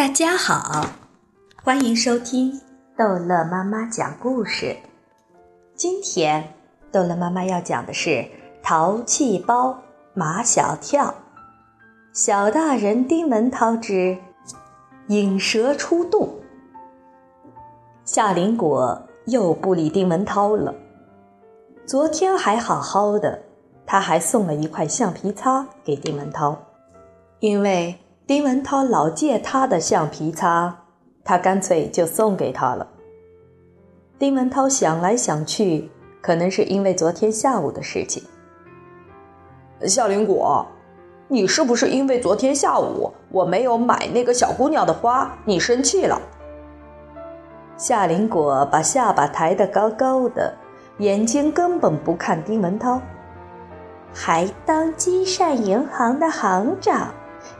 大家好，欢迎收听逗乐妈妈讲故事。今天逗乐妈妈要讲的是《淘气包马小跳》，小大人丁文涛之引蛇出洞。夏林果又不理丁文涛了。昨天还好好的，他还送了一块橡皮擦给丁文涛，因为。丁文涛老借他的橡皮擦，他干脆就送给他了。丁文涛想来想去，可能是因为昨天下午的事情。夏林果，你是不是因为昨天下午我没有买那个小姑娘的花，你生气了？夏林果把下巴抬得高高的，眼睛根本不看丁文涛，还当积善银行的行长。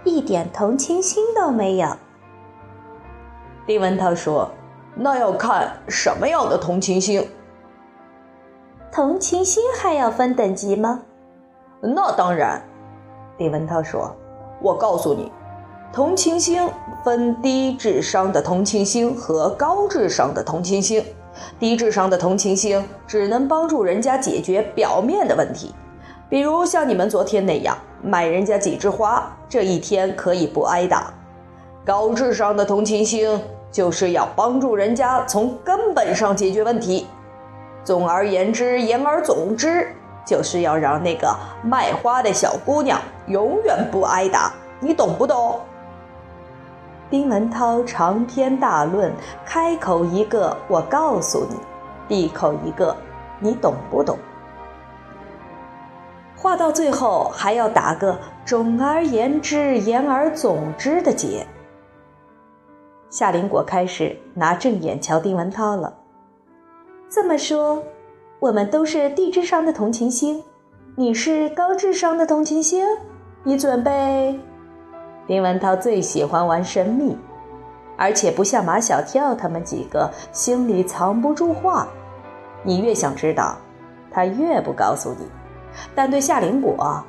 一点同情心都没有。李文涛说：“那要看什么样的同情心。同情心还要分等级吗？”那当然。李文涛说：“我告诉你，同情心分低智商的同情心和高智商的同情心。低智商的同情心只能帮助人家解决表面的问题，比如像你们昨天那样。”买人家几枝花，这一天可以不挨打。高智商的同情心就是要帮助人家从根本上解决问题。总而言之，言而总之，就是要让那个卖花的小姑娘永远不挨打。你懂不懂？丁文涛长篇大论，开口一个我告诉你，闭口一个你懂不懂？话到最后还要打个总而言之、言而总之的结。夏林果开始拿正眼瞧丁文涛了。这么说，我们都是低智商的同情心，你是高智商的同情心，你准备？丁文涛最喜欢玩神秘，而且不像马小跳他们几个心里藏不住话，你越想知道，他越不告诉你。但对夏林果，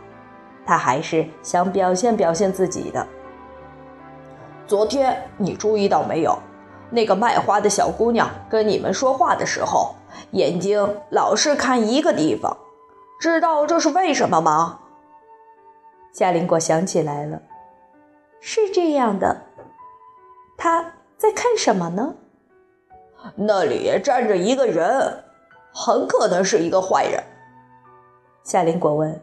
他还是想表现表现自己的。昨天你注意到没有，那个卖花的小姑娘跟你们说话的时候，眼睛老是看一个地方，知道这是为什么吗？夏林果想起来了，是这样的，他在看什么呢？那里站着一个人，很可能是一个坏人。夏林果问：“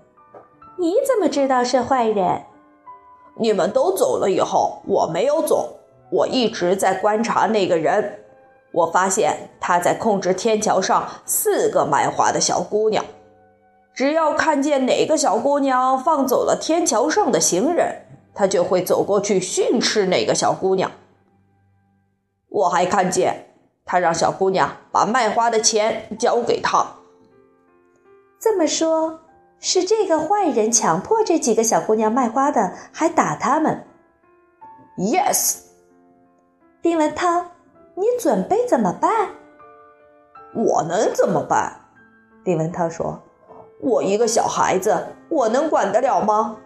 你怎么知道是坏人？你们都走了以后，我没有走，我一直在观察那个人。我发现他在控制天桥上四个卖花的小姑娘。只要看见哪个小姑娘放走了天桥上的行人，他就会走过去训斥那个小姑娘。我还看见他让小姑娘把卖花的钱交给他。”这么说，是这个坏人强迫这几个小姑娘卖花的，还打他们。Yes，丁文涛，你准备怎么办？我能怎么办？丁文涛说：“我一个小孩子，我能管得了吗？”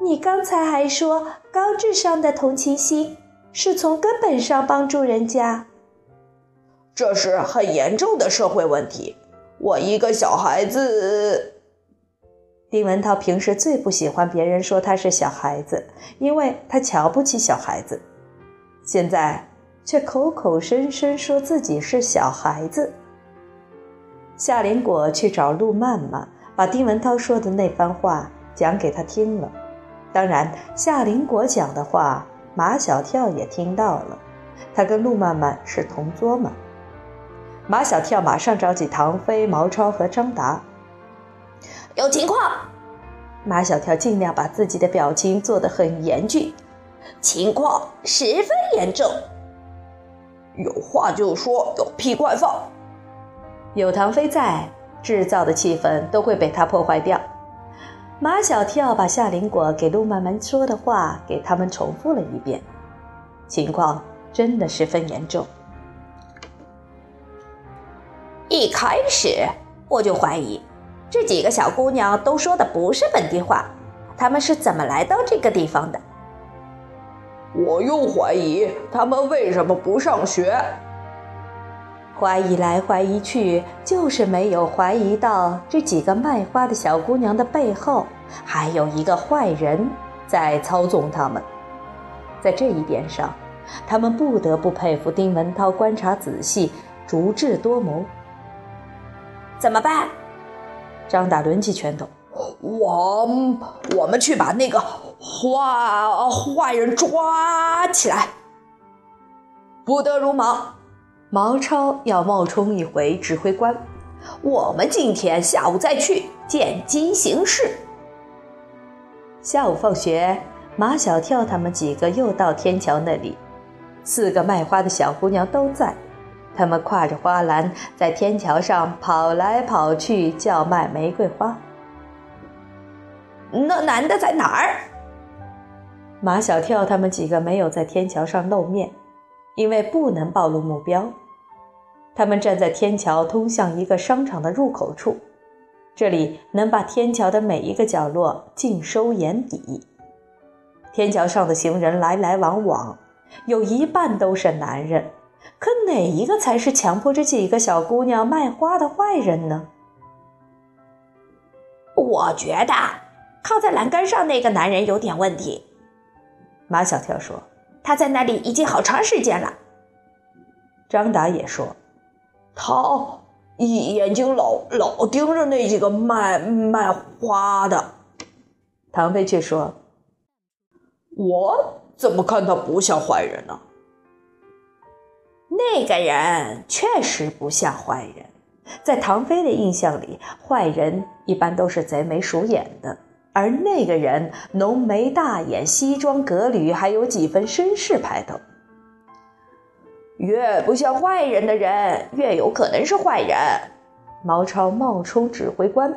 你刚才还说高智商的同情心是从根本上帮助人家，这是很严重的社会问题。我一个小孩子，丁文涛平时最不喜欢别人说他是小孩子，因为他瞧不起小孩子。现在却口口声声说自己是小孩子。夏林果去找陆曼曼，把丁文涛说的那番话讲给他听了。当然，夏林果讲的话，马小跳也听到了。他跟陆曼曼是同桌嘛。马小跳马上找起唐飞、毛超和张达。有情况。马小跳尽量把自己的表情做得很严峻，情况十分严重。有话就说，有屁快放。有唐飞在，制造的气氛都会被他破坏掉。马小跳把夏林果给陆曼曼说的话给他们重复了一遍，情况真的十分严重。一开始我就怀疑，这几个小姑娘都说的不是本地话，她们是怎么来到这个地方的？我又怀疑他们为什么不上学。怀疑来怀疑去，就是没有怀疑到这几个卖花的小姑娘的背后，还有一个坏人在操纵他们。在这一点上，他们不得不佩服丁文涛观察仔细、足智多谋。怎么办？张大抡起拳头，我我们去把那个坏坏人抓起来。不得鲁莽。毛超要冒充一回指挥官，我们今天下午再去见机行事。下午放学，马小跳他们几个又到天桥那里，四个卖花的小姑娘都在，他们挎着花篮在天桥上跑来跑去，叫卖玫瑰花。那男的在哪儿？马小跳他们几个没有在天桥上露面。因为不能暴露目标，他们站在天桥通向一个商场的入口处，这里能把天桥的每一个角落尽收眼底。天桥上的行人来来往往，有一半都是男人，可哪一个才是强迫这几个小姑娘卖花的坏人呢？我觉得靠在栏杆上那个男人有点问题。马小跳说。他在那里已经好长时间了。张达也说，他眼睛老老盯着那几个卖卖花的。唐飞却说：“我怎么看他不像坏人呢？”那个人确实不像坏人，在唐飞的印象里，坏人一般都是贼眉鼠眼的。而那个人浓眉大眼、西装革履，还有几分绅士派头。越不像坏人的人，越有可能是坏人。毛超冒充指挥官，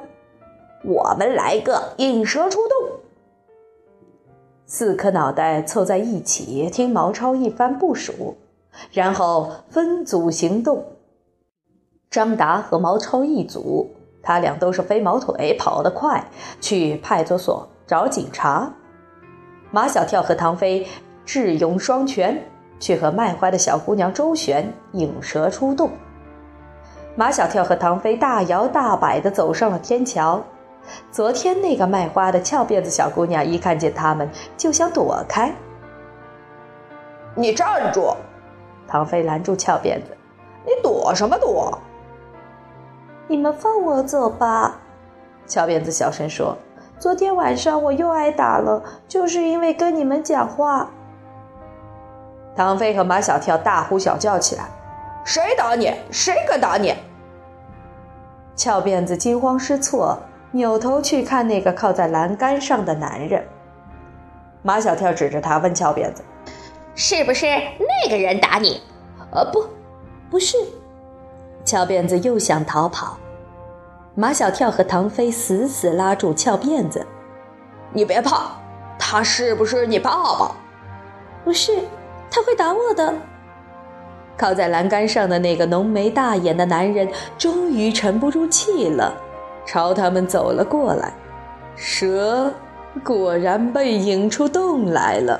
我们来个引蛇出洞。四颗脑袋凑在一起，听毛超一番部署，然后分组行动。张达和毛超一组。他俩都是飞毛腿，跑得快，去派出所找警察。马小跳和唐飞智勇双全，去和卖花的小姑娘周旋，引蛇出洞。马小跳和唐飞大摇大摆地走上了天桥。昨天那个卖花的翘辫子小姑娘一看见他们，就想躲开。你站住！唐飞拦住翘辫子：“你躲什么躲？”你们放我走吧，翘辫子小声说：“昨天晚上我又挨打了，就是因为跟你们讲话。”唐飞和马小跳大呼小叫起来：“谁打你？谁敢打你？”翘辫子惊慌失措，扭头去看那个靠在栏杆上的男人。马小跳指着他问翘辫子：“是不是那个人打你？”“呃，不，不是。”翘辫子又想逃跑，马小跳和唐飞死死拉住翘辫子：“你别怕，他是不是你爸爸？”“不是，他会打我的。”靠在栏杆上的那个浓眉大眼的男人终于沉不住气了，朝他们走了过来。蛇果然被引出洞来了。